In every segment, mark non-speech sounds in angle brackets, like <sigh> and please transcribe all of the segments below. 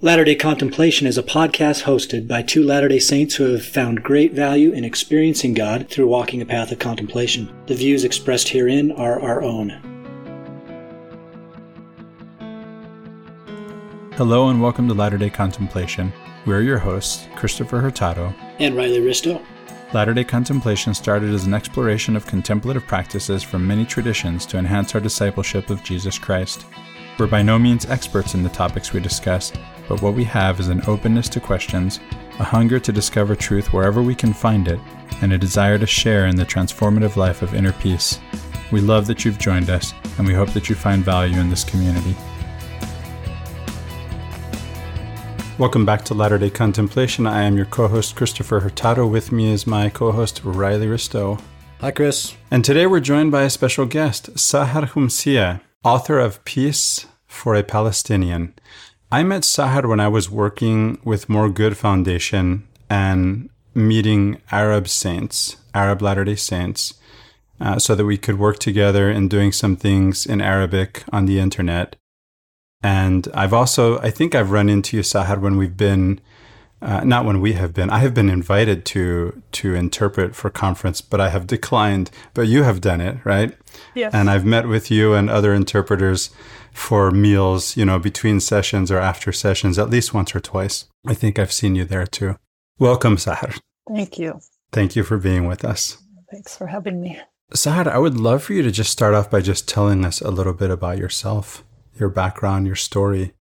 Latter day Contemplation is a podcast hosted by two Latter day Saints who have found great value in experiencing God through walking a path of contemplation. The views expressed herein are our own. Hello and welcome to Latter day Contemplation. We're your hosts, Christopher Hurtado and Riley Risto. Latter day Contemplation started as an exploration of contemplative practices from many traditions to enhance our discipleship of Jesus Christ. We're by no means experts in the topics we discuss, but what we have is an openness to questions, a hunger to discover truth wherever we can find it, and a desire to share in the transformative life of inner peace. We love that you've joined us, and we hope that you find value in this community. Welcome back to Latter day Contemplation. I am your co host, Christopher Hurtado. With me is my co host, Riley Risto. Hi, Chris. And today we're joined by a special guest, Sahar Qumsiyeh, author of Peace for a Palestinian. I met Sahar when I was working with More Good Foundation and meeting Arab saints, Arab Latter day Saints, uh, so that we could work together in doing some things in Arabic on the internet. And I've also, I think I've run into you, Sahar, when we've been, uh, not when we have been, I have been invited to to interpret for conference, but I have declined. But you have done it, right? Yes. And I've met with you and other interpreters for meals, you know, between sessions or after sessions, at least once or twice. I think I've seen you there too. Welcome, Sahar. Thank you. Thank you for being with us. Thanks for having me. Sahar, I would love for you to just start off by just telling us a little bit about yourself, your background, your story.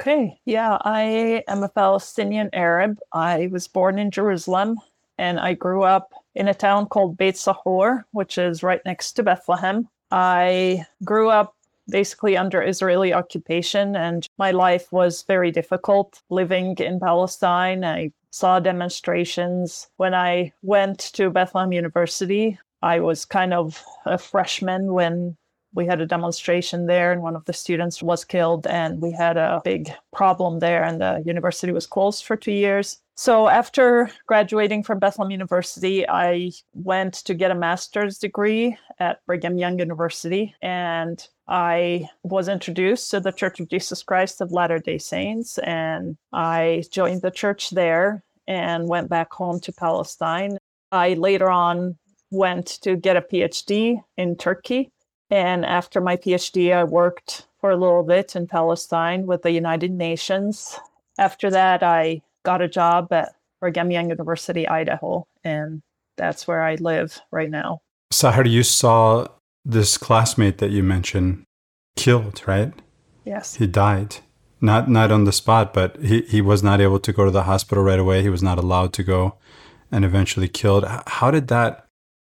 Okay. Yeah, I am a Palestinian Arab. I was born in Jerusalem and I grew up in a town called Beit Sahur, which is right next to Bethlehem. I grew up basically under Israeli occupation, and my life was very difficult living in Palestine. I saw demonstrations. When I went to Bethlehem University, I was kind of a freshman when we had a demonstration there and one of the students was killed and we had a big problem there and the university was closed for two years. So after graduating from bethlehem university i went to get a master's degree at brigham young university and i was introduced to the church of jesus christ of latter day saints and i joined the church there and went back home to palestine. I later on went to get a phd in turkey and after my PhD, I worked for a little bit in Palestine with the United Nations. After that, I got a job at Brigham Young University, Idaho, and that's where I live right now. Sahar, you saw this classmate that you mentioned killed, right? Yes. He died. Not not on the spot, but he, he was not able to go to the hospital right away. He was not allowed to go and eventually killed. How did that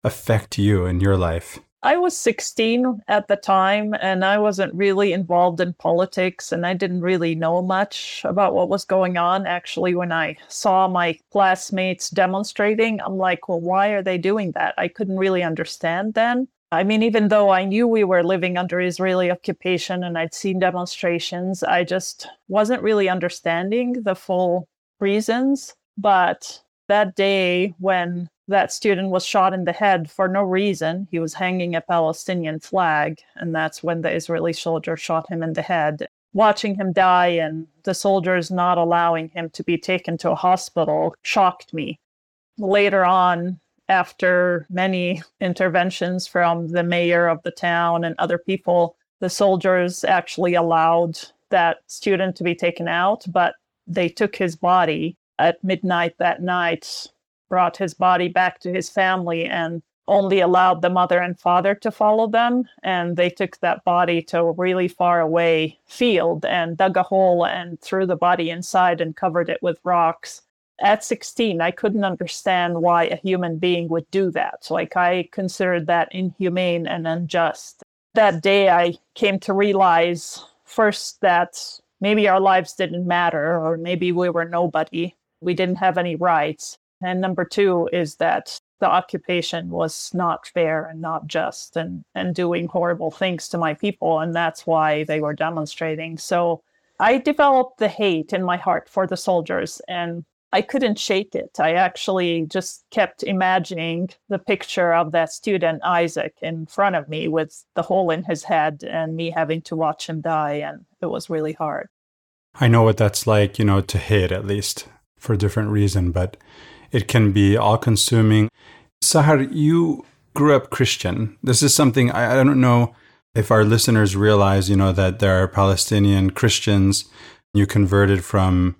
affect you in your life? I was 16 at the time and I wasn't really involved in politics and I didn't really know much about what was going on. Actually, when I saw my classmates demonstrating, I'm like, well, why are they doing that? I couldn't really understand then. I mean, even though I knew we were living under Israeli occupation and I'd seen demonstrations, I just wasn't really understanding the full reasons. But that day when that student was shot in the head for no reason. He was hanging a Palestinian flag, and that's when the Israeli soldier shot him in the head. Watching him die and the soldiers not allowing him to be taken to a hospital shocked me. Later on, after many interventions from the mayor of the town and other people, the soldiers actually allowed that student to be taken out, but they took his body at midnight that night brought his body back to his family and only allowed the mother and father to follow them. And they took that body to a really far away field and dug a hole and threw the body inside and covered it with rocks. At 16, I couldn't understand why a human being would do that. Like, I considered that inhumane and unjust. That day, I came to realize first that maybe our lives didn't matter, or maybe we were nobody. We didn't have any rights. And number two is that the occupation was not fair and not just and, and doing horrible things to my people. And that's why they were demonstrating. So I developed the hate in my heart for the soldiers and I couldn't shake it. I actually just kept imagining the picture of that student, Isaac, in front of me with the hole in his head and me having to watch him die. And it was really hard. I know what that's like, you know, to hate at least for a different reason, but it can be all consuming. Sahar, you grew up Christian. This is something I, I don't know if our listeners realize, you know, that there are Palestinian Christians. You converted from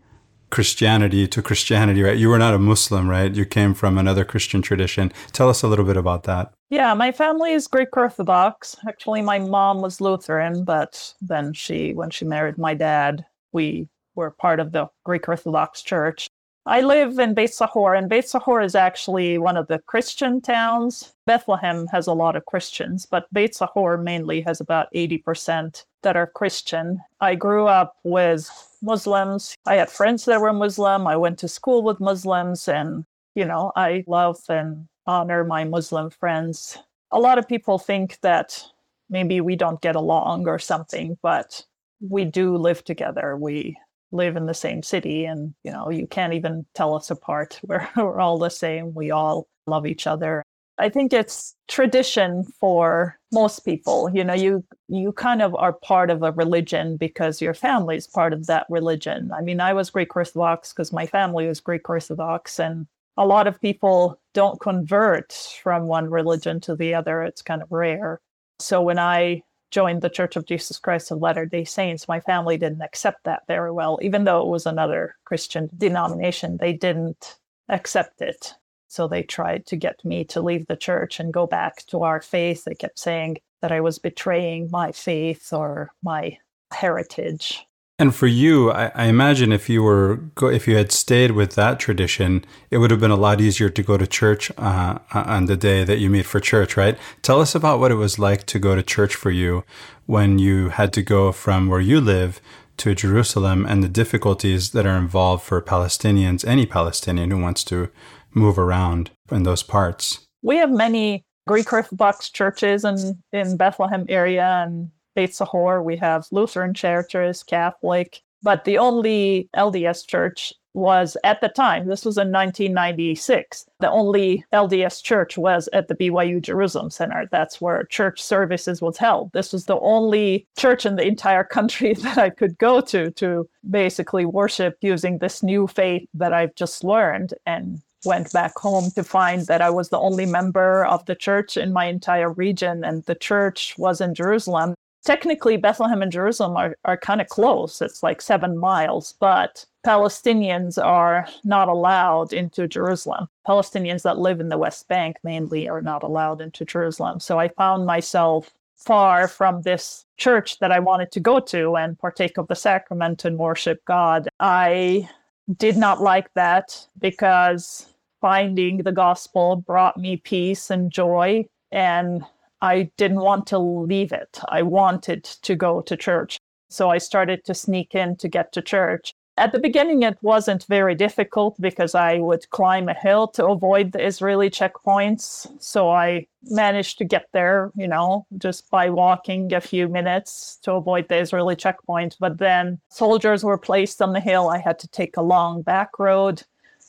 Christianity to Christianity, right? You were not a Muslim, right? You came from another Christian tradition. Tell us a little bit about that. Yeah, my family is Greek Orthodox. Actually, my mom was Lutheran, but then she, when she married my dad, we were part of the Greek Orthodox Church. I live in Beit Sahor, and Beit Sahor is actually one of the Christian towns. Bethlehem has a lot of Christians, but Beit Sahor mainly has about 80% that are Christian. I grew up with Muslims. I had friends that were Muslim. I went to school with Muslims, and, you know, I love and honor my Muslim friends. A lot of people think that maybe we don't get along or something, but we do live together. We live in the same city and you know you can't even tell us apart. <laughs> We're, we're all the same. We all love each other. I think it's tradition for most people. You know you you kind of are part of a religion because your family is part of that religion. I mean i was greek orthodox because my family was greek orthodox and a lot of people don't convert from one religion to the other. It's kind of rare. So when i joined the Church of Jesus Christ of Latter day Saints, my family didn't accept that very well. Even though it was another Christian denomination, they didn't accept it. So they tried to get me to leave the church and go back to our faith. They kept saying that I was betraying my faith or my heritage. And for you, I, I, imagine if you were if you had stayed with that tradition, it would have been a lot easier to go to church uh, on the day that you meet for church, right? Tell us about what it was like to go to church for you when you had to go from where you live to Jerusalem and the difficulties that are involved for Palestinians, any Palestinian who wants to move around in those parts. We have many Greek Orthodox churches in in Bethlehem area and Beit Sahor, we have Lutheran churches, Catholic, but the only LDS church was at the time, this was in 1996, the only LDS church was at the BYU Jerusalem Center. That's where church services was held. This was the only church in the entire country <laughs> that I could go to to basically worship using this new faith that I've just learned and went back home to find that I was the only member of the church in my entire region and the church was in Jerusalem technically Bethlehem and Jerusalem are, are kind of close. It's like seven miles, but Palestinians are not allowed into Jerusalem. Palestinians that live in the West Bank mainly are not allowed into Jerusalem. So I found myself far from this church that I wanted to go to and partake of the sacrament and worship God. I did not like that because finding the gospel brought me peace and joy and I didn't want to leave it. I wanted to go to church. So I started to sneak in to get to church. At the beginning, it wasn't very difficult because I would climb a hill to avoid the Israeli checkpoints. So I managed to get there, you know, just by walking a few minutes to avoid the Israeli checkpoint. But then soldiers were placed on the hill. I had to take a long back road.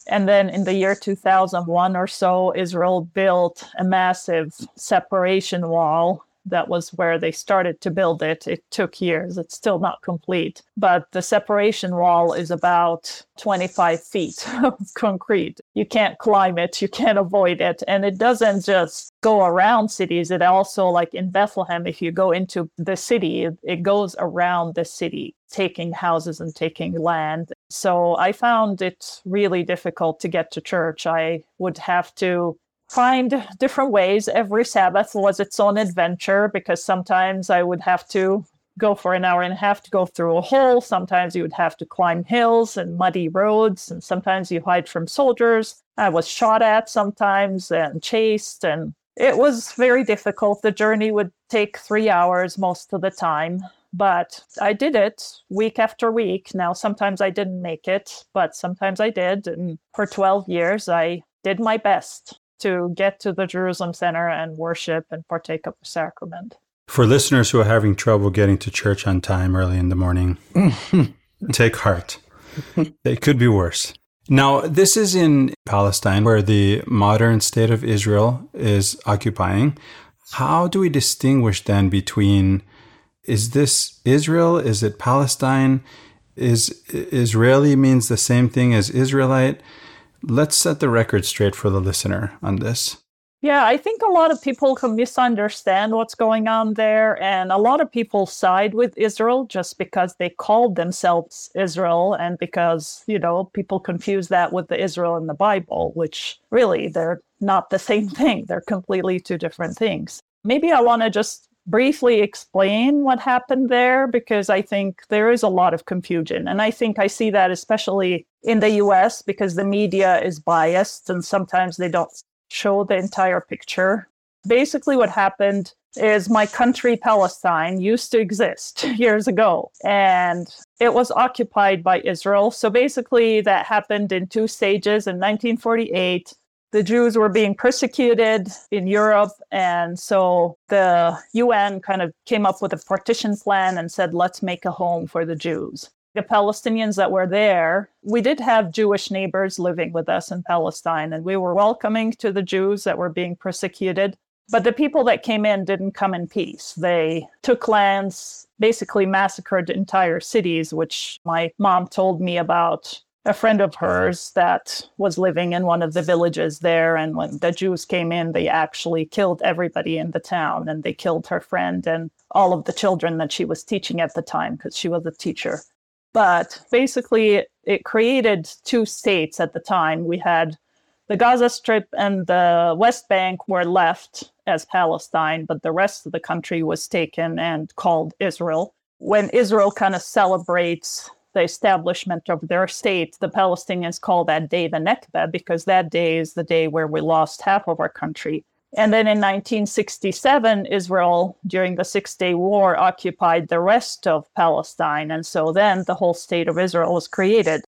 And then in the year 2001 or so, Israel built a massive separation wall. That was where they started to build it. It took years. It's still not complete. But the separation wall is about 25 feet <laughs> of concrete. You can't climb it, you can't avoid it. And it doesn't just go around cities. It also, like in Bethlehem, if you go into the city, it, goes around the city taking houses and taking land. So I found it really difficult to get to church. I would have to find different ways. Every Sabbath was its own adventure because sometimes I would have to go for an hour and a half to go through a hole. Sometimes you would have to climb hills and muddy roads, and sometimes you hide from soldiers. I was shot at sometimes and chased, and it was very difficult. The journey would take three hours most of the time but I did it week after week. Now, sometimes I didn't make it, but sometimes I did. And for 12 years, I did my best to get to the Jerusalem Center and worship and partake of the sacrament. For listeners who are having trouble getting to church on time early in the morning, <laughs> take heart. It could be worse. Now, this is in Palestine, where the modern state of Israel is occupying. How do we distinguish then between is this Israel? Is it Palestine? is Israeli means the same thing as Israelite. Let's set the record straight for the listener on this. Yeah, I think a lot of people can misunderstand what's going on there. And a lot of people side with Israel just because they called themselves Israel and because, you know, people confuse that with the Israel in the Bible, which really they're not the <laughs> same thing. They're completely two different things. Maybe I want to just briefly explain what happened there because I think there is a lot of confusion. And I think I see that especially in the US because the media is biased and sometimes they don't show the entire picture. Basically, what happened is my country, Palestine, used to exist <laughs> years ago, and it was occupied by Israel. So basically, that happened in two stages. In 1948, the Jews were being persecuted in Europe. And so the UN kind of came up with a partition plan and said, let's make a home for the Jews the Palestinians that were there, we did have Jewish neighbors living with us in Palestine, and we were welcoming to the Jews that were being persecuted. But the people that came in didn't come in peace. They took lands, basically massacred entire cities, which my mom told me about a friend of hers that was living in one of the villages there. And when the Jews came in, they actually killed everybody in the town and they killed her friend and all of the children that she was teaching at the time because she was a teacher. But basically, it created two states at the time. We had the Gaza Strip and the West Bank were left as Palestine, but the rest of the country was taken and called Israel. When Israel kind of celebrates the establishment of their state, the Palestinians call that day the Nakba because that day is the day where we lost half of our country. And then in 1967, Israel, during the Six Day War, occupied the rest of Palestine. And so then the whole state of Israel was created.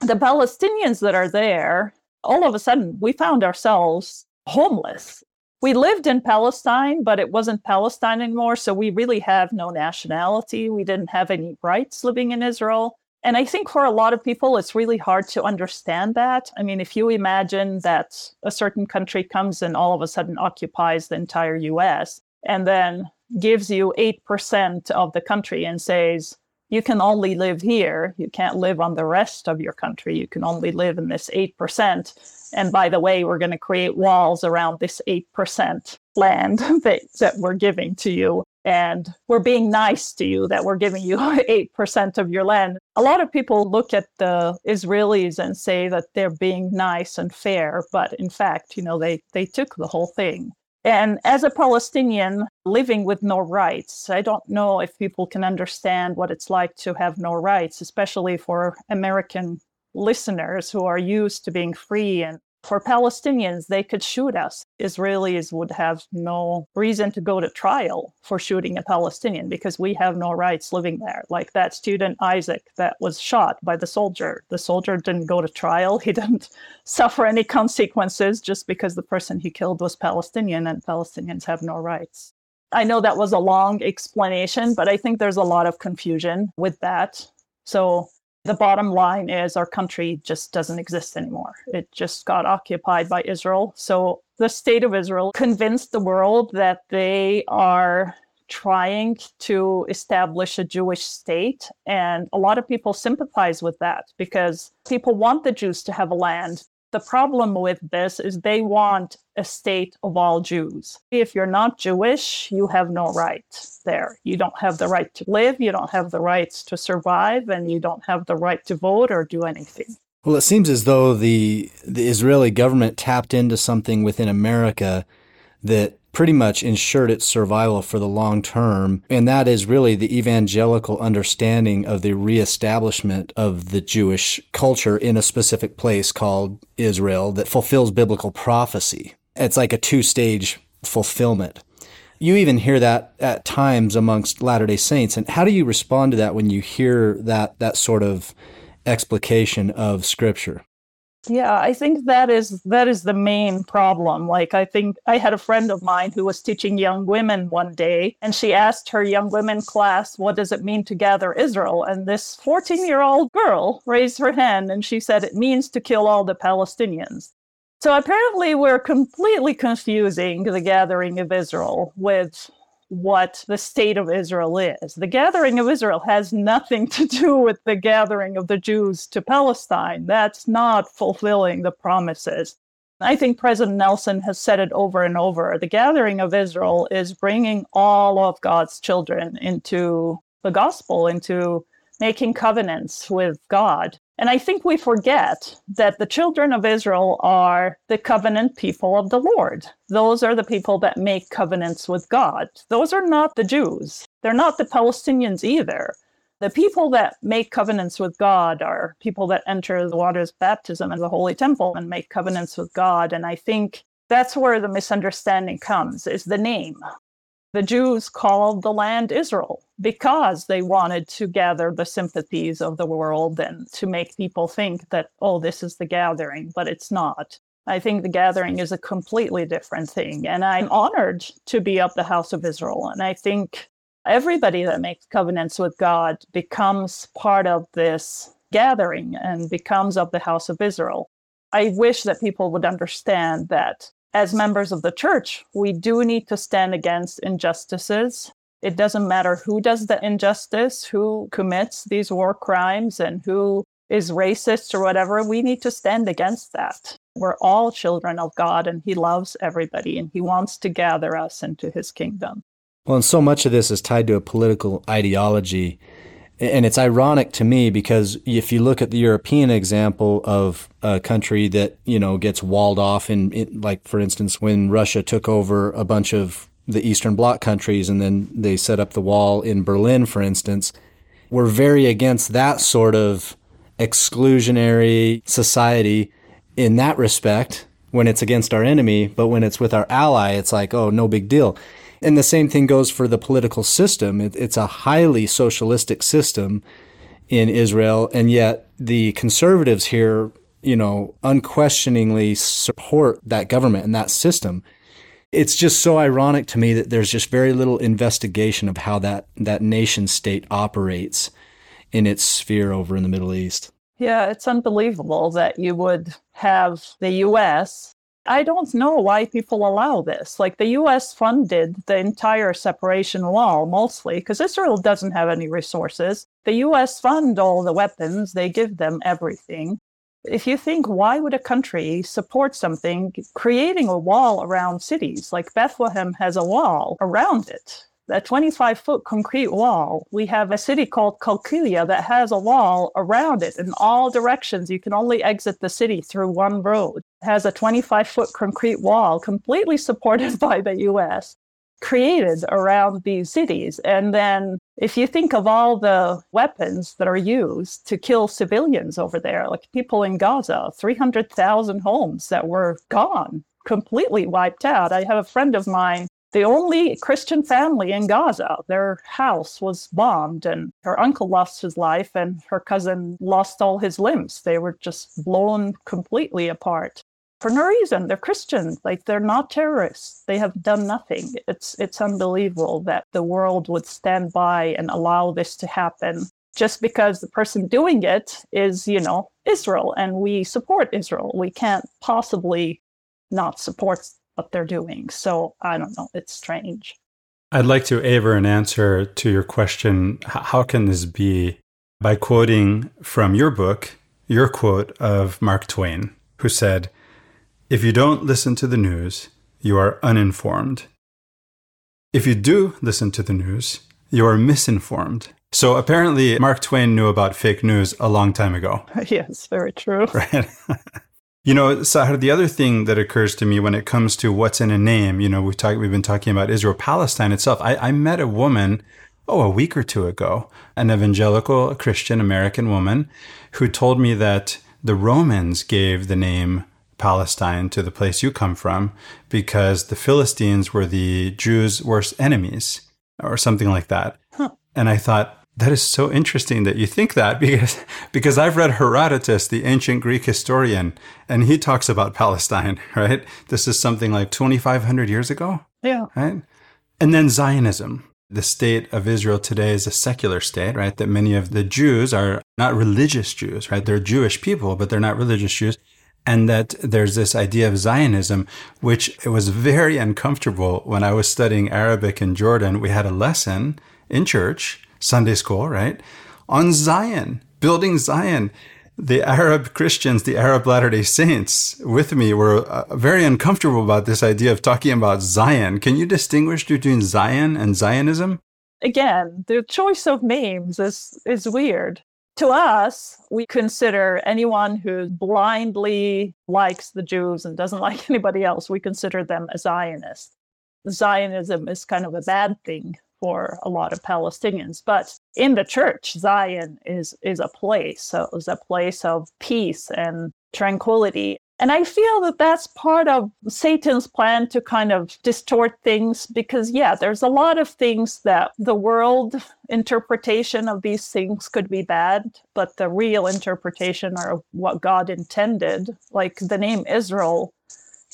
The Palestinians that are there, all of a sudden, we found ourselves homeless. We lived in Palestine, but it wasn't Palestine anymore. So we really have no nationality. We didn't have any rights living in Israel. And I think for a lot of people, it's really hard to understand that. I mean, if you imagine that a certain country comes and all of a sudden occupies the entire US and then gives you 8% of the country and says, you can only live here. You can't live on the rest of your country. You can only live in this 8%. And by the way, we're going to create walls around this 8% land <laughs> that, that we're giving to you and we're being nice to you that we're giving you <laughs> 8% of your land. A lot of people look at the Israelis and say that they're being nice and fair, but in fact, you know, they, they took the whole thing. And as a Palestinian living with no rights, I don't know if people can understand what it's like to have no rights, especially for American listeners who are used to being free and for Palestinians, they could shoot us. Israelis would have no reason to go to trial for shooting a Palestinian because we have no rights living there. Like that student Isaac that was shot by the soldier. The soldier didn't go to trial. He <laughs> didn't suffer any consequences just because the person he killed was Palestinian and Palestinians have no rights. I know that was a long explanation, but I think there's a lot of confusion with that. So the bottom line is our country just doesn't exist anymore. It just got occupied by Israel. So the state of Israel convinced the world that they are trying to establish a Jewish state. And a lot of people sympathize with that because people want the Jews to have a land. The problem with this is they want a state of all Jews. If you're not Jewish, you have no right there. You don't have the right to live, you don't have the rights to survive, and you don't have the right to vote or do anything. Well, it seems as though the the Israeli government tapped into something within America that pretty much ensured its survival for the long term. And that is really the evangelical understanding of the reestablishment of the Jewish culture in a specific place called Israel that fulfills biblical prophecy. It's like a two stage fulfillment. You even hear that at times amongst Latter day Saints. And how do you respond to that when you hear that, that sort of explication of Scripture? Yeah, I think that is that is the main problem. Like I think I had a friend of mine who was teaching young women one day and she asked her young women class, "What does it mean to gather Israel?" And this 14-year-old girl raised her hand and she said it means to kill all the Palestinians. So apparently we're completely confusing the gathering of Israel with what the state of Israel is. The gathering of Israel has nothing to do with the gathering of the Jews to Palestine. That's not fulfilling the promises. I think President Nelson has said it over and over. The gathering of Israel is bringing all of God's children into the gospel, into making covenants with God. And I think we forget that the children of Israel are the covenant people of the Lord. Those are the people that make covenants with God. Those are not the Jews. They're not the Palestinians either. The people that make covenants with God are people that enter the waters of baptism and the Holy Temple and make covenants with God. And I think that's where the misunderstanding comes is the name. The Jews called the land Israel because they wanted to gather the sympathies of the world and to make people think that, oh, this is the gathering, but it's not. I think the gathering is a completely different thing. And I'm honored to be of the house of Israel. And I think everybody that makes covenants with God becomes part of this gathering and becomes of the house of Israel. I wish that people would understand that as members of the church, we do need to stand against injustices. It doesn't matter who does the injustice, who commits these war crimes, and who is racist or whatever. We need to stand against that. We're all children of God, and He loves everybody, and He wants to gather us into His kingdom. Well, and so much of this is tied to a political ideology and it's ironic to me because if you look at the European example of a country that, you know, gets walled off in, like, for instance, when Russia took over a bunch of the Eastern Bloc countries and then they set up the wall in Berlin, for instance, we're very against that sort of exclusionary society in that respect when it's against our enemy. But when it's with our ally, it's like, oh, no big deal. And the same thing goes for the political system. It, it's a highly socialistic system in Israel, and yet the conservatives here, you know, unquestioningly support that government and that system. It's just so ironic to me that there's just very little investigation of how that, that nation state operates in its sphere over in the Middle East. Yeah, it's unbelievable that you would have the US I don't know why people allow this. Like the US funded the entire separation wall mostly because Israel doesn't have any resources. The US fund all the weapons, they give them everything. If you think, why would a country support something creating a wall around cities? Like Bethlehem has a wall around it a 25 foot concrete wall. We have a city called Qalqilia that has a wall around it in all directions. You can only exit the city through one road. Has a 25 foot concrete wall completely supported <laughs> by the US created around these cities. And then if you think of all the weapons that are used to kill civilians over there, like people in Gaza, 300,000 homes that were gone, completely wiped out. I have a friend of mine the only Christian family in Gaza. Their house was bombed, and her uncle lost his life, and her cousin lost all his limbs. They were just blown completely apart for no reason. They're Christians, like they're not terrorists. They have done nothing. It's it's unbelievable that the world would stand by and allow this to happen just because the person doing it is, you know, Israel, and we support Israel. We can't possibly not support what they're doing. So I don't know. It's strange. I'd like to aver an answer to your question how can this be? By quoting from your book, your quote of Mark Twain, who said, If you don't listen to the news, you are uninformed. If you do listen to the news, you are misinformed. So apparently, Mark Twain knew about fake news a long time ago. <laughs> yes, very true. <laughs> Right. You know, Sahar, the other thing that occurs to me when it comes to what's in a name, you know, we've, talk, we've been talking about Israel Palestine itself. I, I met a woman, oh, a week or two ago, an evangelical Christian American woman who told me that the Romans gave the name Palestine to the place you come from because the Philistines were the Jews' worst enemies or something like that. Huh. And I thought, that is so interesting that you think that <laughs> because because I've read Herodotus, the ancient Greek historian, and he talks about Palestine, <laughs> right? This is something like 2500 years ago. Yeah. Right? And then Zionism. The state of Israel today is a secular state, right? That many of the Jews are not religious Jews, right? They're Jewish people, but they're not religious Jews. And that there's this idea of Zionism, which it was very uncomfortable when I was studying Arabic in Jordan. We had a lesson in church, Sunday school, right, on Zion, building Zion. The Arab Christians, the Arab Latter day Saints with me were uh, very uncomfortable about this idea of talking about Zion. Can you distinguish between Zion and Zionism? Again, the choice of names is, is weird to us, we consider anyone who blindly likes the Jews and doesn't <laughs> like anybody else, we consider them a Zionist. Zionism is kind of a bad thing for a lot of Palestinians. But in the church, Zion is is a place, so it's a place of peace and tranquility. And I feel that that's part of Satan's plan to kind of distort things because, yeah, there's a lot of things that the world interpretation of these things could be bad, but the real interpretation or what God intended, like the name Israel,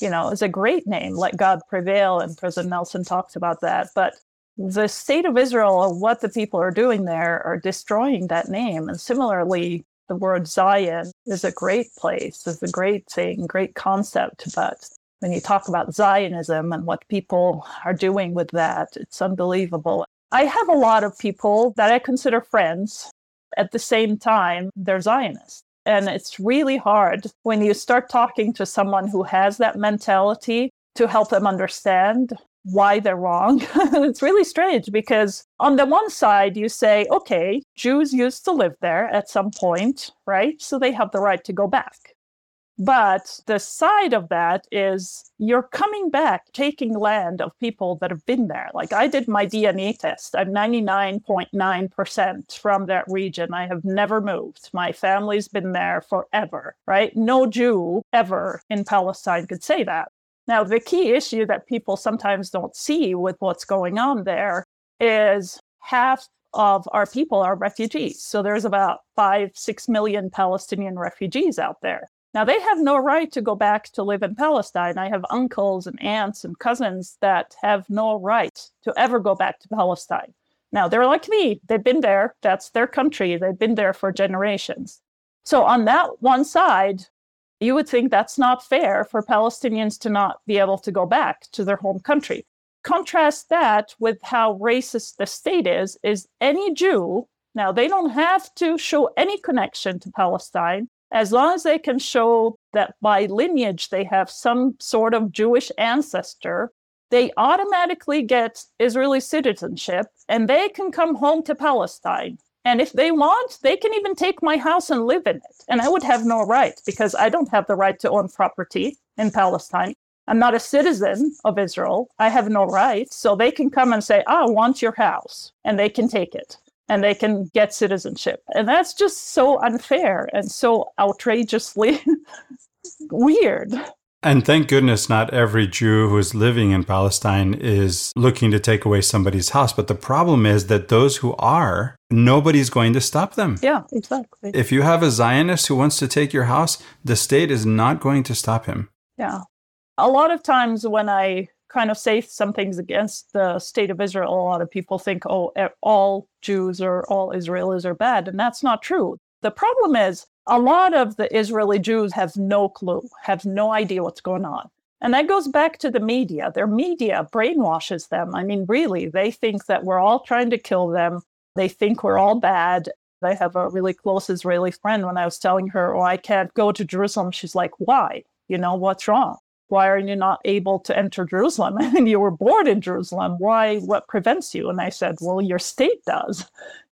you know, is a great name. Let God prevail. And President Nelson talks about that. But the state of Israel what the people are doing there are destroying that name. And similarly, the word Zion is a great place, is a great thing, great concept. But when you talk about Zionism and what people are doing with that, it's unbelievable. I have a lot of people that I consider friends. At the same time, they're Zionists. And it's really hard when you start talking to someone who has that mentality to help them understand why they're wrong. <laughs> it's really strange because on the one side, you say, okay, Jews used to live there at some point, right? So they have the right to go back. But the side of that is you're coming back, taking land of people that have been there. Like I did my DNA test. I'm 99.9% from that region. I have never moved. My family's been there forever, right? No Jew ever in Palestine could say that. Now, the key issue that people sometimes don't see with what's going on there is half of our people are refugees. So there's about five, six million Palestinian refugees out there. Now, they have no right to go back to live in Palestine. I have uncles and aunts and cousins that have no right to ever go back to Palestine. Now, they're like me, they've been there, that's their country, they've been there for generations. So, on that one side, you would think that's not fair for Palestinians to not be able to go back to their home country. Contrast that with how racist the state is, is any Jew, now they don't have to show any connection to Palestine, as long as they can show that by lineage they have some sort of Jewish ancestor, they automatically get Israeli citizenship and they can come home to Palestine and if they want, they can even take my house and live in it. And I would have no right because I don't have the right to own property in Palestine. I'm not a citizen of Israel. I have no right. So they can come and say, I want your house, and they can take it and they can get citizenship. And that's just so unfair and so outrageously <laughs> weird. And thank goodness not every Jew who is living in Palestine is looking to take away somebody's house. But the problem is that those who are, nobody's going to stop them. Yeah, exactly. If you have a Zionist who wants to take your house, the state is not going to stop him. Yeah. A lot of times when I kind of say some things against the state of Israel, a lot of people think, oh, all Jews or all Israelis are bad. And that's not true. The problem is a lot of the Israeli Jews have no clue, have no idea what's going on. And that goes back to the media. Their media brainwashes them. I mean, really, they think that we're all trying to kill them. They think we're all bad. I have a really close Israeli friend. When I was telling her, oh, I can't go to Jerusalem, she's like, why? You know, what's wrong? Why are you not able to enter Jerusalem? <laughs> Mean, you were born in Jerusalem. Why? What prevents you? And I said, well, your state does.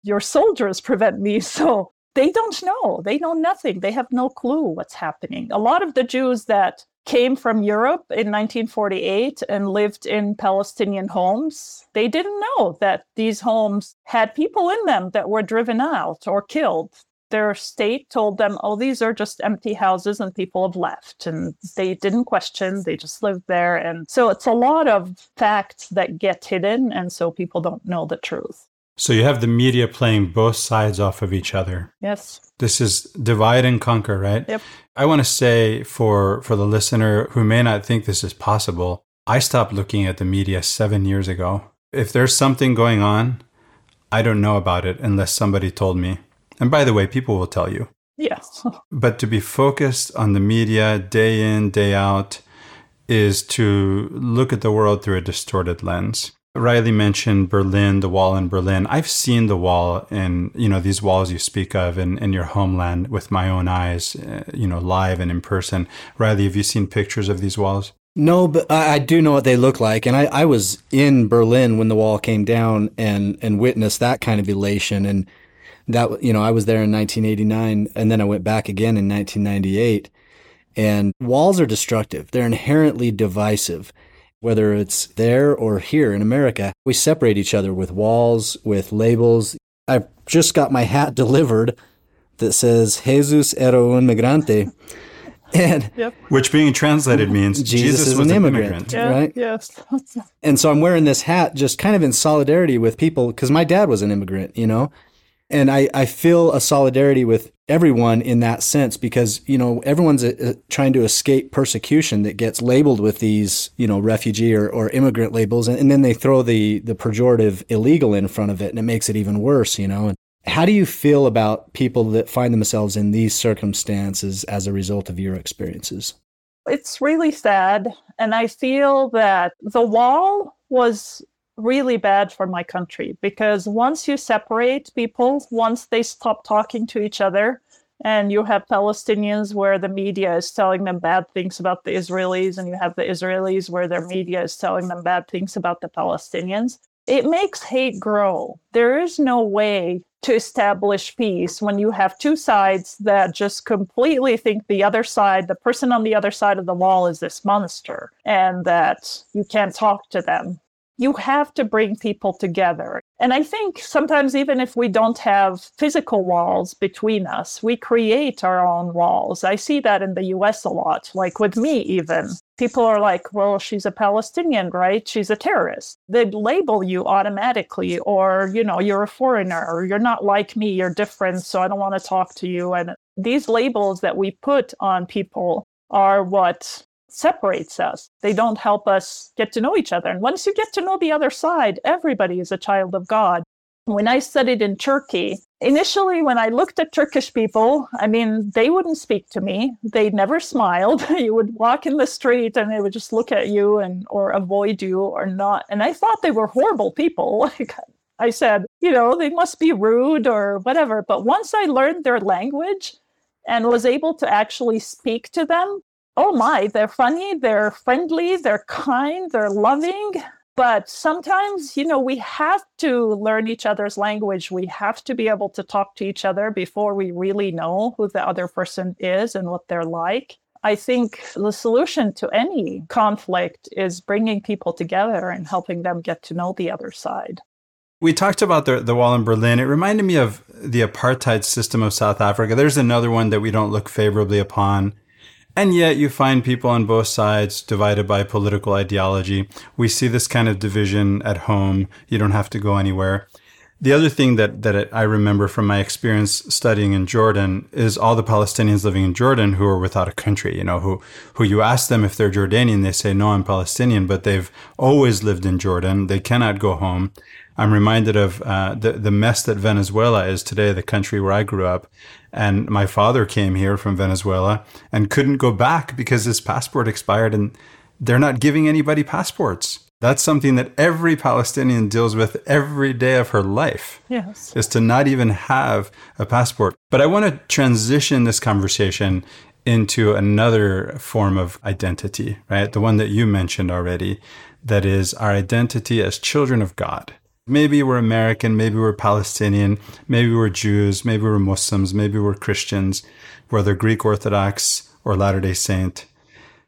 Your soldiers prevent me. <laughs> So they don't know. They know nothing. They have no clue what's happening. A lot of the Jews that came from Europe in 1948 and lived in Palestinian homes, they didn't know that these homes had people in them that were driven out or killed. Their state told them, oh, these are just empty houses and people have left. And they didn't question, they just lived there. And so it's a lot of facts that get hidden. And so people don't know the truth. So you have the media playing both sides off of each other. Yes. This is divide and conquer, right? Yep. I want to say for for the listener who may not think this is possible, I stopped looking at the media 7 years ago. If there's something going on, I don't know about it unless somebody told me. And by the way, people will tell you. Yes. <laughs> but to be focused on the media day in, day out is to look at the world through a distorted lens. Riley mentioned Berlin, the wall in Berlin. I've seen the wall in, you know, these walls you speak of in, in your homeland with my own eyes, uh, you know, live and in person. Riley, have you seen pictures of these walls? No, but I, I do know what they look like. And I, I was in Berlin when the wall came down and, and witnessed that kind of elation. And that, you know, I was there in 1989 and then I went back again in 1998. And walls are destructive. They're inherently divisive whether it's there or here in America, we separate each other with walls, with labels. I just got my hat <laughs> delivered that says Jesus era un migrante. <laughs> And yep. which being translated means <laughs> Jesus, Jesus is an immigrant, immigrant yeah, right? Yes. and so I'm wearing this hat just kind of in solidarity with people because my dad was an immigrant, you know, and I, I feel a solidarity with everyone in that sense because you know everyone's uh, trying to escape persecution that gets labeled with these you know refugee or, or immigrant labels. And, and, then they throw the the pejorative illegal in front of it and it makes it even worse you know? And how do you feel about people that find themselves in these circumstances as a result of your experiences? It's really sad. And i feel that the wall was really bad for my country because once you separate people, once they stop talking to each other, and you have Palestinians where the media is telling them bad things about the Israelis, and you have the Israelis where their media is telling them bad things about the Palestinians, it makes hate grow. There is no way to establish peace when you have two sides that just completely think the other side, the person on the other side of the wall, is this monster and that you can't talk to them you have to bring people together. And I think sometimes, even if we don't have physical walls between us, we create our own walls. I see that in the US a lot, like with me, even. People are like, well, she's a Palestinian, right? She's a terrorist. They label you automatically, or, you know, you're a foreigner, or you're not like me, you're different, so I don't want to talk to you. And these labels that we put on people are what separates us. They don't help us get to know each other. And once you get to know the other side, everybody is a child of God. When I studied in Turkey, initially when I looked at Turkish people, I mean, they wouldn't speak to me. They never smiled. <laughs> you would walk in the street and they would just look at you and or avoid you or not. And I thought they were horrible people. <laughs> Like I said, you know, they must be rude or whatever. But once I learned their language and was able to actually speak to them, oh my, they're funny, they're friendly, they're kind, they're loving. But sometimes, you know, we have to learn each other's language. We have to be able to talk to each other before we really know who the other person is and what they're like. I think the solution to any conflict is bringing people together and helping them get to know the other side. We talked about the, the wall in Berlin. It reminded me of the apartheid system of South Africa. There's another one that we don't look favorably upon and yet you find people on both sides divided by political ideology. We see this kind of division at home. You don't have to go anywhere. The other thing that, that I remember from my experience studying in Jordan is all the Palestinians living in Jordan who are without a country, you know, who, who you ask them if they're Jordanian, they say, no, I'm Palestinian, but they've always lived in Jordan. They cannot go home. I'm reminded of uh, the the mess that Venezuela is today, the country where I grew up. And my father came here from Venezuela and couldn't go back because his passport expired, and they're not giving anybody passports. That's something that every Palestinian deals with every day of her life. Yes. Is to not even have a passport. But I want to transition this conversation into another form of identity, right? The one that you mentioned already, that is our identity as children of God. Maybe we're American, maybe we're Palestinian, maybe we're Jews, maybe we're Muslims, maybe we're Christians, whether Greek Orthodox or Latter day Saint,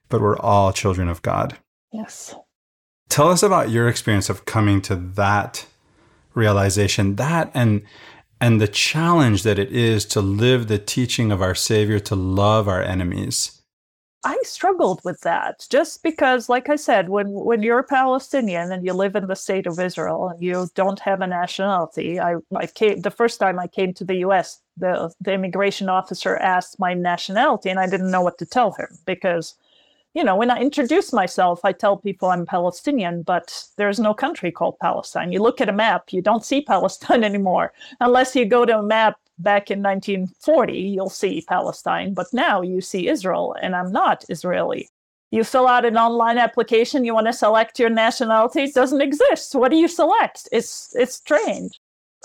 but we're all children of God. Yes. Tell us about your experience of coming to that realization, that and and the challenge that it is to live the teaching of our Savior to love our enemies. I struggled with that just because, like I said, when, when you're a Palestinian and you live in the state of Israel and you don't have a nationality, I, I came the first time I came to the US, the, the immigration officer asked my nationality and I didn't know what to tell him because, you know, when I introduce myself, I tell people I'm Palestinian, but there's no country called Palestine. You look at a map, you don't see Palestine <laughs> anymore unless you go to a map back in 1940, you'll see Palestine, but now you see Israel, and I'm not Israeli. You fill out an online application, you want to select your nationality, it doesn't exist. What do you select? It's it's strange.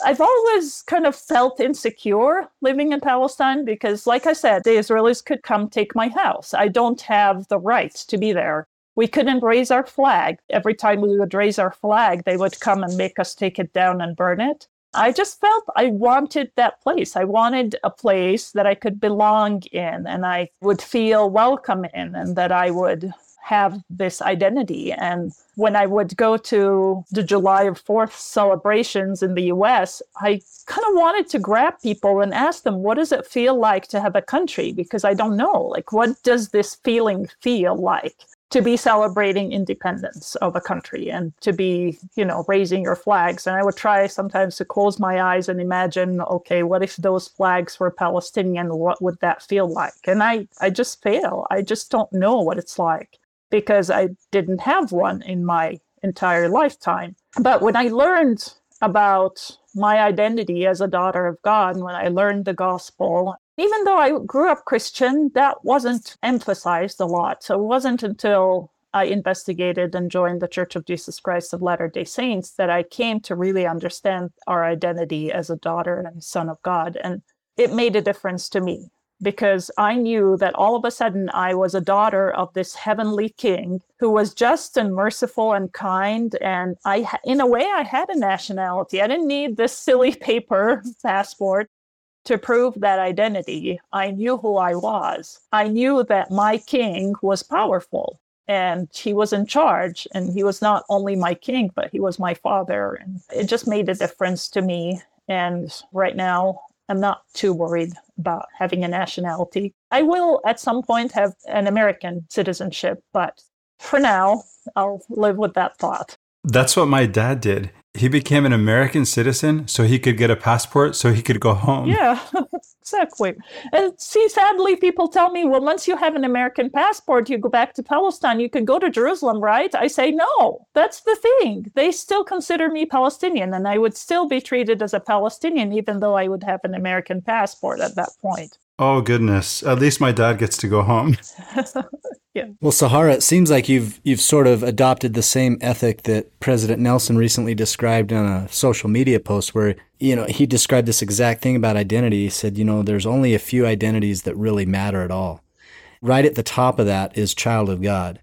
I've always kind of felt insecure living in Palestine because, like I said, the Israelis could come take my house. I don't have the right to be there. We couldn't raise our flag. Every time we would raise our flag, they would come and make us take it down and burn it. I just felt I wanted that place. I wanted a place that I could belong in and I would feel welcome in and that I would have this identity. And when I would go to the July 4th celebrations in the US, I kind of wanted to grab people and ask them, what does it feel like to have a country? Because I don't know. Like, what does this feeling feel like? To be celebrating independence of a country and to be, you know, raising your flags. And I would try sometimes to close my eyes and imagine, okay, what if those flags were Palestinian? What would that feel like? And I, I just fail. I just don't know what it's like because I didn't have one in my entire lifetime. But when I learned about my identity as a daughter of God, and when I learned the gospel, even though I grew up Christian, that wasn't emphasized a lot. So it wasn't until I investigated and joined the Church of Jesus Christ of Latter day Saints that I came to really understand our identity as a daughter and son of God. And it made a difference to me because I knew that all of a sudden I was a daughter of this heavenly king who was just and merciful and kind. And I, in a way, I had a nationality. I didn't need this silly <laughs> paper passport to prove that identity. I knew who I was. I knew that my king was powerful and he was in charge and he was not only my king but he was my father and it just made a difference to me and right now I'm not too worried about having a nationality. I will at some point have an American citizenship, but for now, I'll live with that thought. That's what my dad did he became an American citizen so he could get a passport so he could go home. Yeah, <laughs> exactly. And see, sadly, people tell me, well, once you have an American passport, you go back to Palestine, you can go to Jerusalem, right? I say, no, that's the thing. They still consider me Palestinian, and I would still be treated as a Palestinian, even though I would have an American passport at that point. Oh goodness! At least my dad gets to go home. <laughs> yeah. Well, Sahara, it seems like you've you've sort of adopted the same ethic that President Nelson recently described on a social media post, where you know he described this exact thing about identity. He said, you know, there's only a few identities that really matter at all. Right at the top of that is child of God.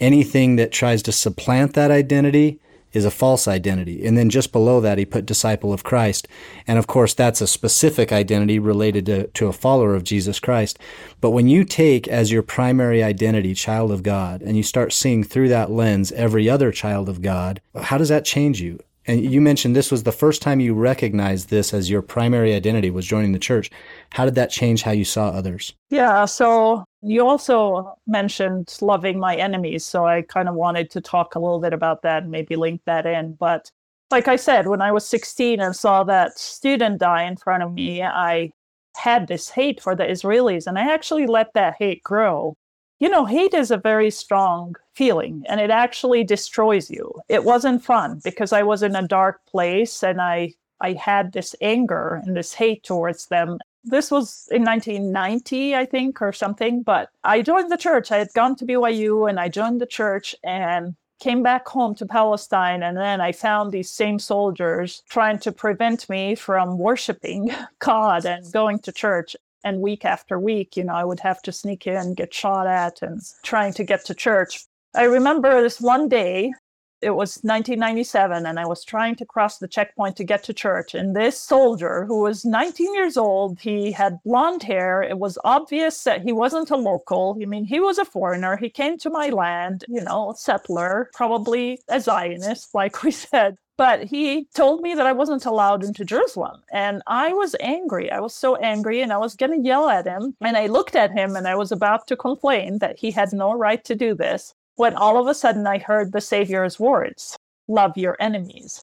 Anything that tries to supplant that identity is a false identity. And then just below that, he put disciple of Christ. And of course, that's a specific identity related to, to a follower of Jesus Christ. But when you take as your primary identity child of God and you start seeing through that lens every other child of God, how does that change you? And you mentioned this was the first time you recognized this as your primary identity was joining the church. How did that change how you saw others? Yeah, so you also mentioned loving my enemies. So I kind of wanted to talk a little bit about that and maybe link that in. But like I said, when I was 16 and saw that student die in front of me, I had this hate for the Israelis and I actually let that hate grow you know, hate is a very strong feeling and it actually destroys you. It wasn't fun because I was in a dark place and I I had this anger and this hate towards them. This was in 1990, I think, or something. But I joined the church. I had gone to BYU and I joined the church and came back home to Palestine. And then I found these same soldiers trying to prevent me from worshiping <laughs> God and going to church and week after week, you know, I would have to sneak in, get shot at, and trying to get to church. I remember this one day, it was 1997, and I was trying to cross the checkpoint to get to church. And this soldier, who was 19 years old, he had blonde hair. It was obvious that he wasn't a local. I mean, he was a foreigner. He came to my land, you know, settler, probably a Zionist, like we <laughs> said. But he told me that I wasn't allowed into Jerusalem. And I was angry. I was so angry and I was going to yell at him. And I looked at him and I was about to complain that he had no right to do this when all of a sudden I heard the Savior's words love your enemies.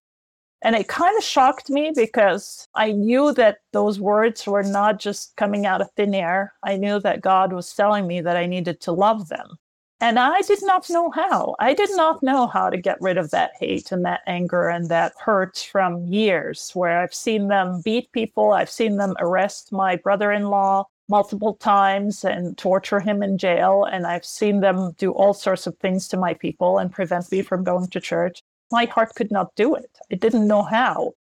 And it kind of shocked me because I knew that those words were not just coming out of thin air. I knew that God was telling me that I needed to love them. And I did not know how. I did not know how to get rid of that hate and that anger and that hurt from years where I've seen them beat people. I've seen them arrest my brother in law multiple times and torture him in jail. And I've seen them do all sorts of things to my people and prevent me from going to church. My heart could not do it. I didn't know how.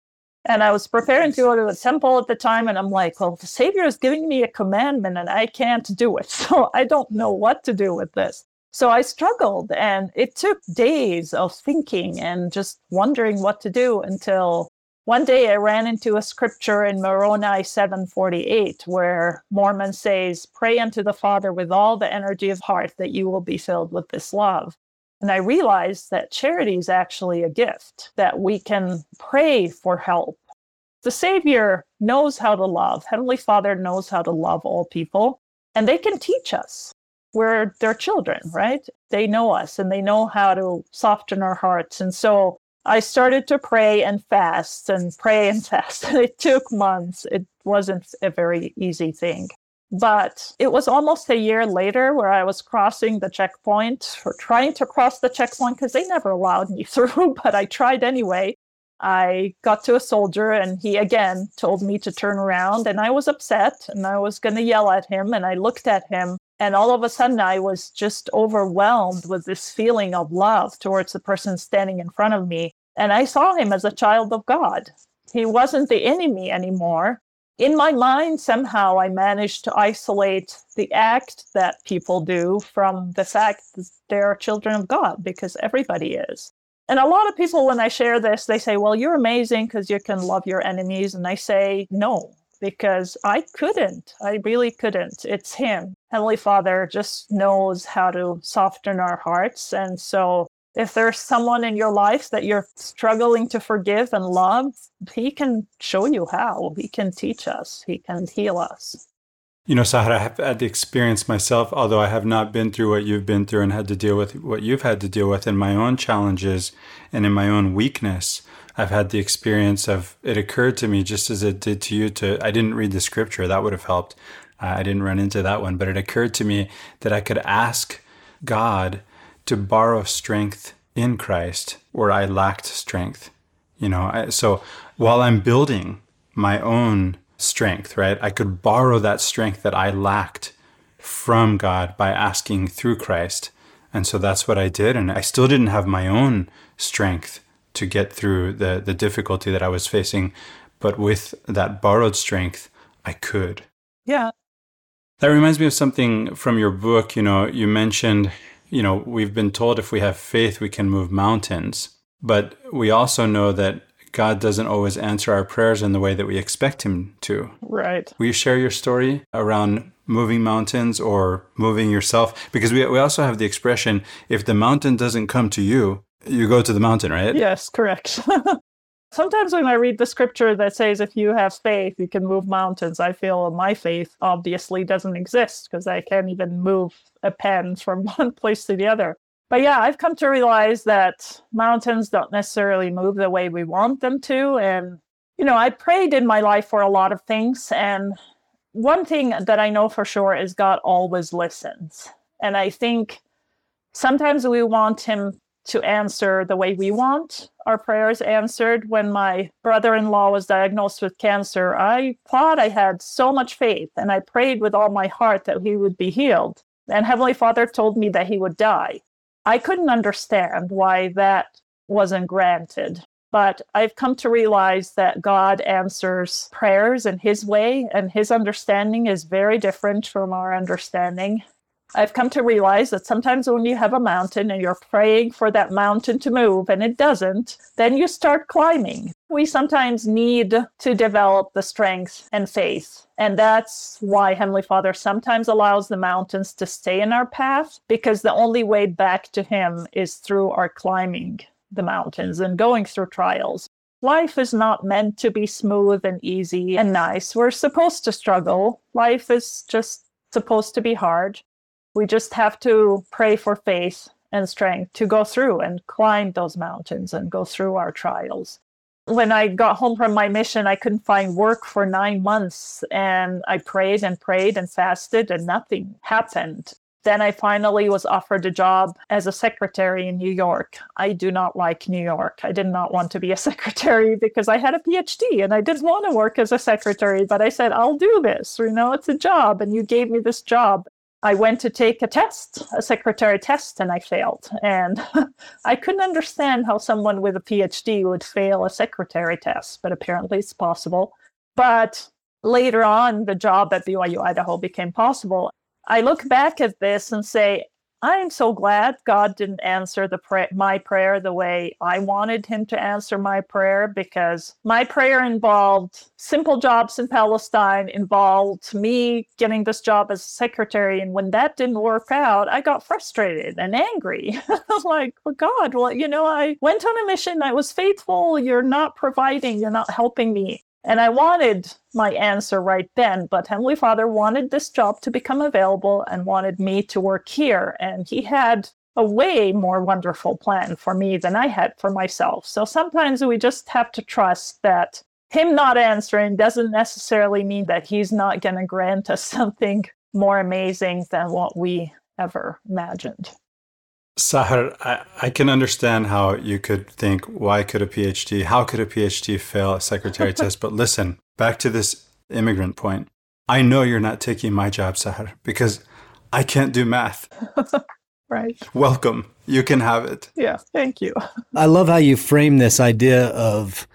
And I was preparing to go to the temple at the time, and I'm like, well, the Savior is giving me a commandment and I can't do it. <laughs> So I don't know what to do with this. So I struggled, and it took days of thinking and just wondering what to do until one day I ran into a scripture in Moroni 7:48 where Mormon says, "Pray unto the Father with all the energy of heart that you will be filled with this love." And I realized that charity is actually a gift, that we can pray for help. The Savior knows how to love. Heavenly Father knows how to love all people, and they can teach us. We're their children, right? They know us and they know how to soften our hearts. And so I started to pray and fast and pray and <laughs> fast. And it took months. It wasn't a very easy thing. But it was almost a year later where I was crossing the checkpoint or trying to cross the checkpoint because they never allowed me <laughs> through, but I tried anyway. I got to a soldier and he again told me to turn around and I was upset and I was going to yell at him and I looked at him and all of a sudden I was just overwhelmed with this feeling of love towards the person standing in front of me and I saw him as a child of God. He wasn't the enemy anymore in my mind, somehow I managed to isolate the act that people do from the fact that they're children of God, because everybody is. And a lot of people, when I share this, they say, Well, you're amazing because you can love your enemies. And I say, No, because I couldn't. I really couldn't. It's Him. Heavenly Father just knows how to soften our hearts. And so if there's someone in your life that you're struggling to forgive and love, he can show you how. He can teach us. He can heal us. You know, Sahar, I have had the experience myself, although I have not been through what you've been through and had to deal with what you've had to deal with in my own challenges and in my own weakness. I've had the experience of it occurred to me just as it did to you to I didn't read the scripture that would have helped. Uh, I didn't run into that one, but it occurred to me that I could ask God to borrow strength in Christ where I lacked strength. You know, I, so while I'm building my own strength, right, I could borrow that strength that I lacked from God by asking through Christ. And so that's what I did. And I still didn't have my own strength to get through the, the difficulty that I was facing. But with that borrowed strength, I could. Yeah. That reminds me of something from your book. You know, you mentioned you know, we've been told if we have faith, we can move mountains. But we also know that God doesn't always answer our prayers in the way that we expect Him to. Right. Will you share your story around moving mountains or moving yourself? Because we, we also have the expression if the mountain doesn't come to you, you go to the mountain, right? Yes, correct. <laughs> Sometimes when I read the scripture that says if you have faith, you can move mountains, I feel my faith obviously doesn't exist because I can't even move a pen <laughs> from one place to the other. But yeah, I've come to realize that mountains don't necessarily move the way we want them to. And, you know, I prayed in my life for a lot of things. And one thing that I know for sure is God always listens. And I think sometimes we want Him to answer the way we want our prayers answered. When my brother in law was diagnosed with cancer, I thought I had so much faith and I prayed with all my heart that he would be healed. And Heavenly Father told me that he would die. I couldn't understand why that wasn't granted. But I've come to realize that God answers prayers in His way, and His understanding is very different from our understanding. I've come to realize that sometimes when you have a mountain and you're praying for that mountain to move and it doesn't, then you start climbing. We sometimes need to develop the strength and faith. And that's why Heavenly Father sometimes allows the mountains to stay in our path because the only way back to Him is through our climbing the mountains and going through trials. Life is not meant to be smooth and easy and nice. We're supposed to struggle. Life is just supposed to be hard. We just have to pray for faith and strength to go through and climb those mountains and go through our trials. When I got home from my mission, I couldn't find work for nine months and I prayed and prayed and fasted and nothing happened. then I finally was offered a job as a secretary in New York. I do not like New York. I did not want to be a <laughs> secretary because I had a PhD and I didn't want to work as a secretary, but I said, I'll do this. You know, it's a job. And you gave me this job. I went to take a test, a secretary test, and I failed. And <laughs> I couldn't understand how someone with a PhD would fail a secretary test, but apparently it's possible. But later on, the job at BYU Idaho became possible. I look back at this and say, I'm so glad God didn't answer the pray- my prayer the way I wanted him to answer my prayer because my prayer involved simple jobs in Palestine, involved me getting this job as a secretary. And when that didn't work out, I got frustrated and angry. <laughs> like, well, God, well, you know, I went on a mission, I was faithful, you're not providing, you're not helping me. And I wanted my answer right then, but Heavenly Father wanted this job to become available and wanted me to work here. And He had a way more wonderful plan for me than I had for myself. So sometimes we just have to trust that Him not answering doesn't necessarily mean that He's not going to grant us <laughs> something more amazing than what we ever imagined. Sahar, I, I can understand how you could think, why could a PhD, how could a PhD fail a secretary <laughs> test? But listen, back to this immigrant point. I know you're not taking my job, Sahar, because I can't do math. <laughs> right. Welcome. You can have it. Yeah, thank you. <laughs> I love how you frame this idea of,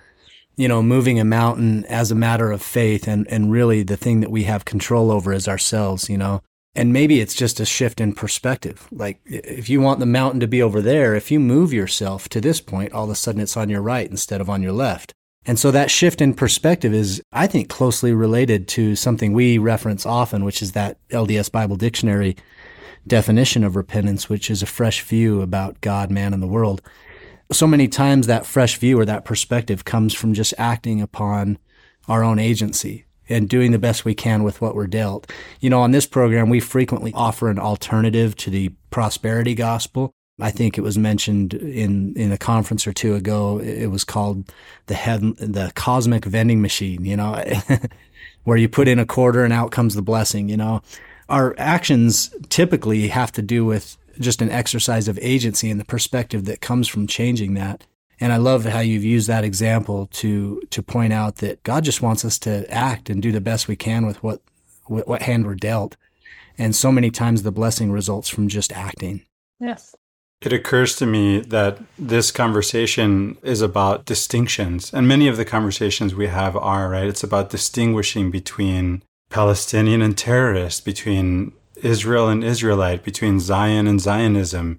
you know, moving a mountain as a matter of faith and, and really the thing that we have control over is ourselves, you know. And maybe it's just a shift in perspective. Like if you want the mountain to be over there, if you move yourself to this point, all of a sudden it's on your right instead of on your left. And so that shift in perspective is, I think, closely related to something we reference often, which is that LDS Bible Dictionary definition of repentance, which is a fresh view about God, man, and the world. So many times that fresh view or that perspective comes from just acting upon our own agency and doing the best we can with what we're dealt. You know, on this program, we frequently offer an alternative to the prosperity gospel. I think it was mentioned in, in a conference or two ago. It was called the head, the cosmic vending machine, you know, <laughs> where you put in a quarter and out comes the blessing, you know. Our actions typically have to do with just an exercise of agency and the perspective that comes from changing that. And I love how you've used that example to to point out that God just wants us to act and do the best we can with what what hand we're dealt. And so many times the blessing results from just acting. Yes. It occurs to me that this conversation is about distinctions. And many of the conversations we have are, right? It's about distinguishing between Palestinian and terrorist, between Israel and Israelite, between Zion and Zionism,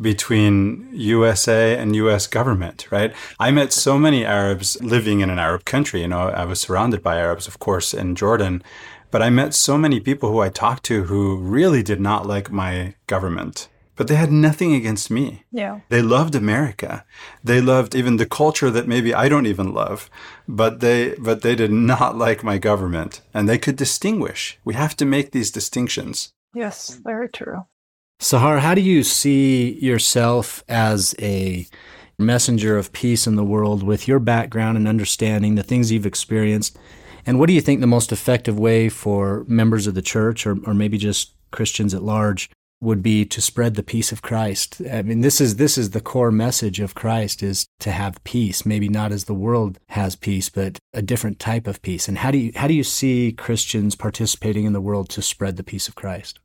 between USA and US government, right? I met so many Arabs living in an Arab country. You know, I was surrounded by Arabs, of course, in Jordan, but I met so many people who I talked to who really did not like my government. But they had nothing against me. Yeah. They loved America. They loved even the culture that maybe I don't even love, but they but they did not <laughs> like my government and they could distinguish. We have to make these distinctions. Yes, very true. Sahar, how do you see yourself as a messenger of peace in the world with your background and understanding the things you've experienced? And what do you think the most effective way for members of the church or, or maybe just Christians at large would be to spread the peace of Christ? I mean, this is, this is the core message of Christ is to have peace, maybe not as the world has peace, but a different type of peace. And how do you, how do you see Christians participating in the world to spread the peace of Christ?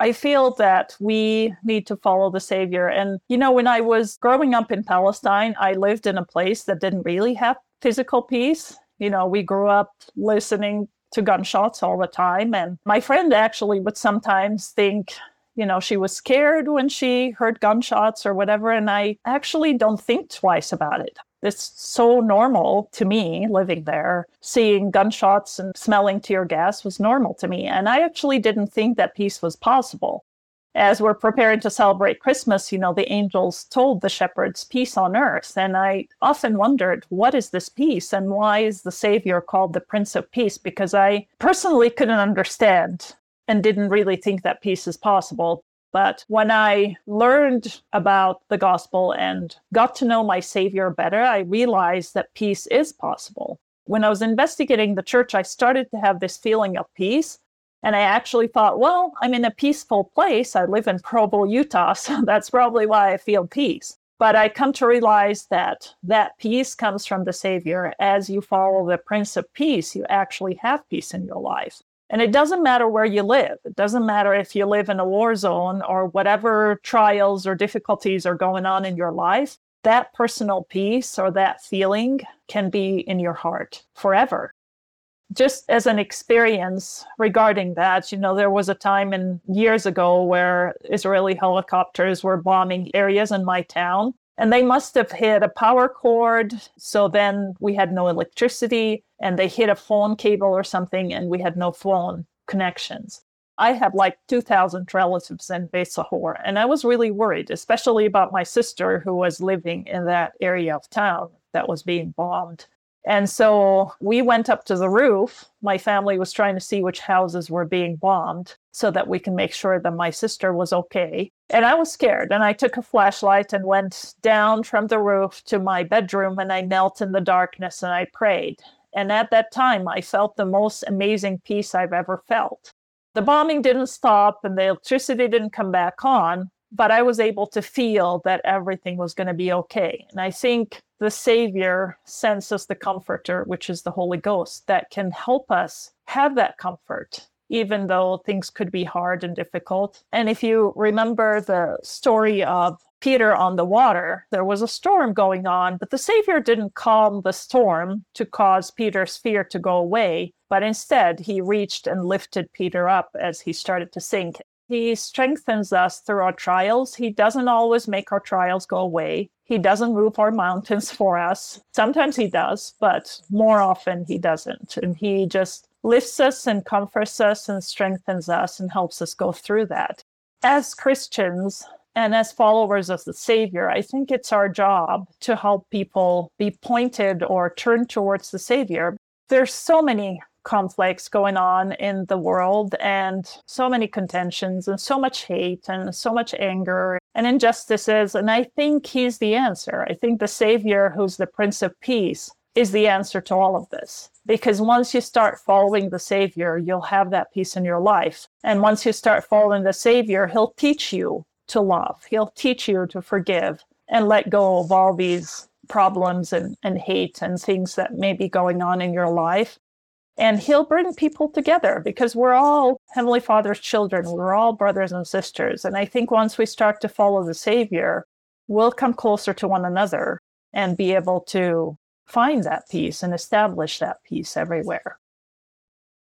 I feel that we need to follow the Savior. And, you know, when I was growing up in Palestine, I lived in a place that didn't really have physical peace. You know, we grew up listening to gunshots all the time. And my friend actually would sometimes think, you know, she was scared when she heard gunshots or whatever. And I actually don't think twice about it. It's so normal to me living there. Seeing gunshots and smelling tear gas was normal to me. And I actually didn't think that peace was possible. As we're preparing to celebrate Christmas, you know, the angels told the shepherds peace on earth. And I often wondered, what is this peace? And why is the Savior called the Prince of Peace? Because I personally couldn't understand and didn't really think that peace is possible. But when I learned about the gospel and got to know my Savior better, I realized that peace is possible. When I was investigating the church, I started to have this feeling of peace. And I actually thought, well, I'm in a peaceful place. I live in Provo, Utah, <laughs> so that's probably why I feel peace. But I come to realize that that peace comes from the Savior. As you follow the Prince of Peace, you actually have peace in your life. And it doesn't matter where you live. It doesn't matter if you live in a war zone or whatever trials or difficulties are going on in your life. That personal peace or that feeling can be in your heart forever just as an experience regarding that, you know, there was a time in years ago where Israeli helicopters were bombing areas in my town and they must have hit a power cord. So then we had no electricity and they hit a phone cable or something and we had no phone connections. I have like 2,000 relatives in Beit Sahur, and I was really worried, especially about my sister who was living in that area of town that was being bombed. And so we went up to the roof. My family was trying to see which houses were being bombed so that we can make sure that my sister was okay. And I was scared. And I took a flashlight and went down from the roof to my bedroom and I knelt in the darkness and I prayed. And at that time, I felt the most amazing peace I've ever felt. The bombing didn't stop and the electricity didn't come back on, but I was able to feel that everything was going to be okay. And I think the Savior sends us the Comforter, which is the Holy Ghost, that can help us have that comfort, even though things could be hard and difficult. And if you remember the story of Peter on the water, there was a storm going on, but the Savior didn't calm the storm to cause Peter's fear to go away, but instead he reached and lifted Peter up as he started to sink. He strengthens us through our trials. He doesn't always make our trials go away. He doesn't move our mountains for us. Sometimes he does, but more often he doesn't. And he just lifts us and comforts us and strengthens us and helps us go through that. As Christians and as followers of the Savior, I think it's our job to help people be pointed or turned towards the Savior. There's so many conflicts going on in the world and so many contentions and so much hate and so much anger and injustices. And I think he's the answer. I think the Savior, who's the Prince of Peace, is the answer to all of this. Because once you start following the Savior, you'll have that peace in your life. And once you start following the Savior, He'll teach you to love, He'll teach you to forgive and let go of all these problems and, and hate and things that may be going on in your life and he'll bring people together because we're all Heavenly Father's children. We're all brothers and sisters. And I think once we start to follow the Savior, we'll come closer to one another and be able to find that peace and establish that peace everywhere.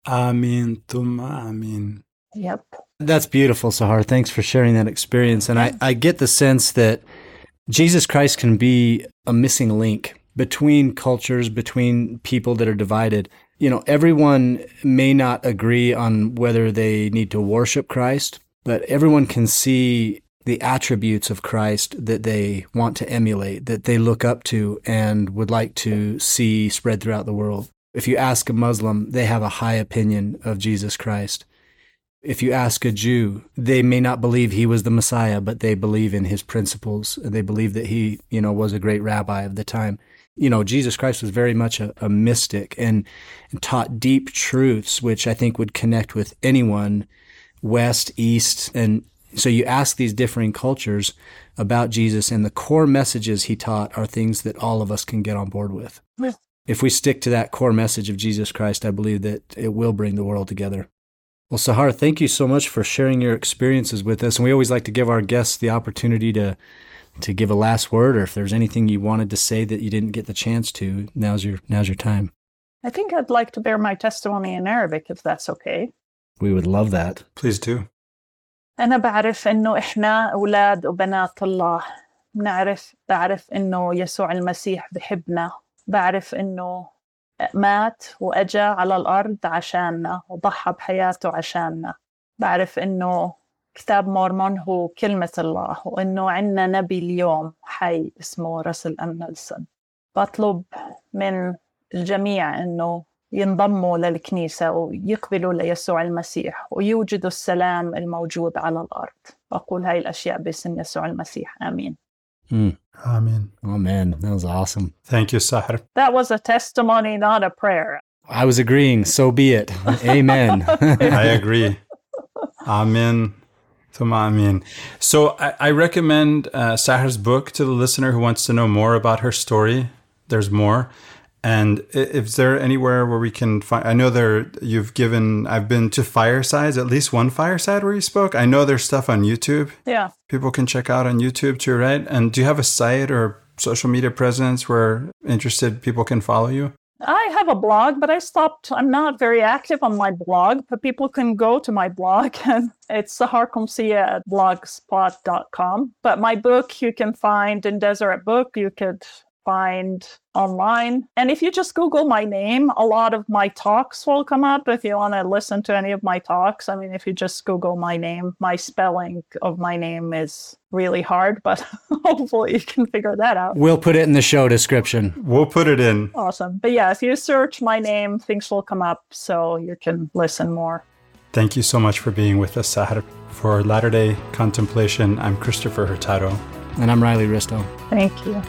Amen. Tuma amen. Yep. That's beautiful, Sahar. Thanks for sharing that experience. And I, I get the sense that Jesus Christ can be a missing link between cultures, between people that are divided you know, everyone may not agree on whether they need to worship Christ, but everyone can see the attributes of Christ that they want to emulate, that they look up to and would like to see spread throughout the world. If you ask a Muslim, they have a high opinion of Jesus Christ. If you ask a Jew, they may not believe he was the Messiah, but they believe in his principles. They believe that he, you know, was a great rabbi of the time you know, Jesus Christ was very much a, a mystic and, and, taught deep truths, which I think would connect with anyone, West, East. And so you ask these differing cultures about Jesus, and the core messages he taught are things that all of us can get on board with. If we stick to that core message of Jesus Christ, I believe that it will bring the world together. Well, Sahar, thank you so much for sharing your experiences with us. And we always like to give our guests the opportunity to to give a last word or if there's anything you wanted to say that you didn't get the chance to, now's your now's your time. I think I'd like to bear my testimony in Arabic if that's okay. We would love that. Please do. أنا بعرف إنه إحنا أولاد وبنات الله. بنعرف بعرف إنه يسوع المسيح بحبنا. بعرف إنه مات وأجا على الأرض عشاننا وضحى بحياته عشاننا. بعرف إنه كتاب مورمون هو كلمة الله وإنه عندنا نبي اليوم حي اسمه راسل أم نيلسون بطلب من الجميع إنه ينضموا للكنيسة ويقبلوا ليسوع المسيح ويوجدوا السلام الموجود على الأرض بقول هاي الأشياء باسم يسوع المسيح آمين Mm. Amen. Oh man, that was awesome. Thank you, Sahar. That was a testimony, not a prayer. I was agreeing. So be it. <laughs> Amen. <laughs> I agree. Amen. Amen. So I, I recommend uh, Sahar's book to the listener who wants to know more about her story. There's more. And is there anywhere where we can find? I know there you've given. I've been to firesides, at least one fireside where you spoke. I know there's stuff on YouTube. Yeah, people can check out on YouTube too, right? And do you have a site or social media presence where interested people can follow you? I have a blog, but I stopped. I'm not very active on my blog, but people can go to my blog <laughs> and it's saharqumsiyeh at blogspot.com. But my book you can find in Deseret Book. You could find online. And if you just Google my name, a lot of my talks will come up if you want to listen to any of my talks. I mean, if you just Google my name, my spelling of my name is really hard, but <laughs> hopefully you can figure that out. We'll put it in the show description. We'll put it in. Awesome. But yeah, if you search my name, things will come up so you can listen more. Thank you so much for being with us, Sahar. For Latter day Contemplation, I'm Christopher Hurtado. And I'm Riley Risto. Thank you.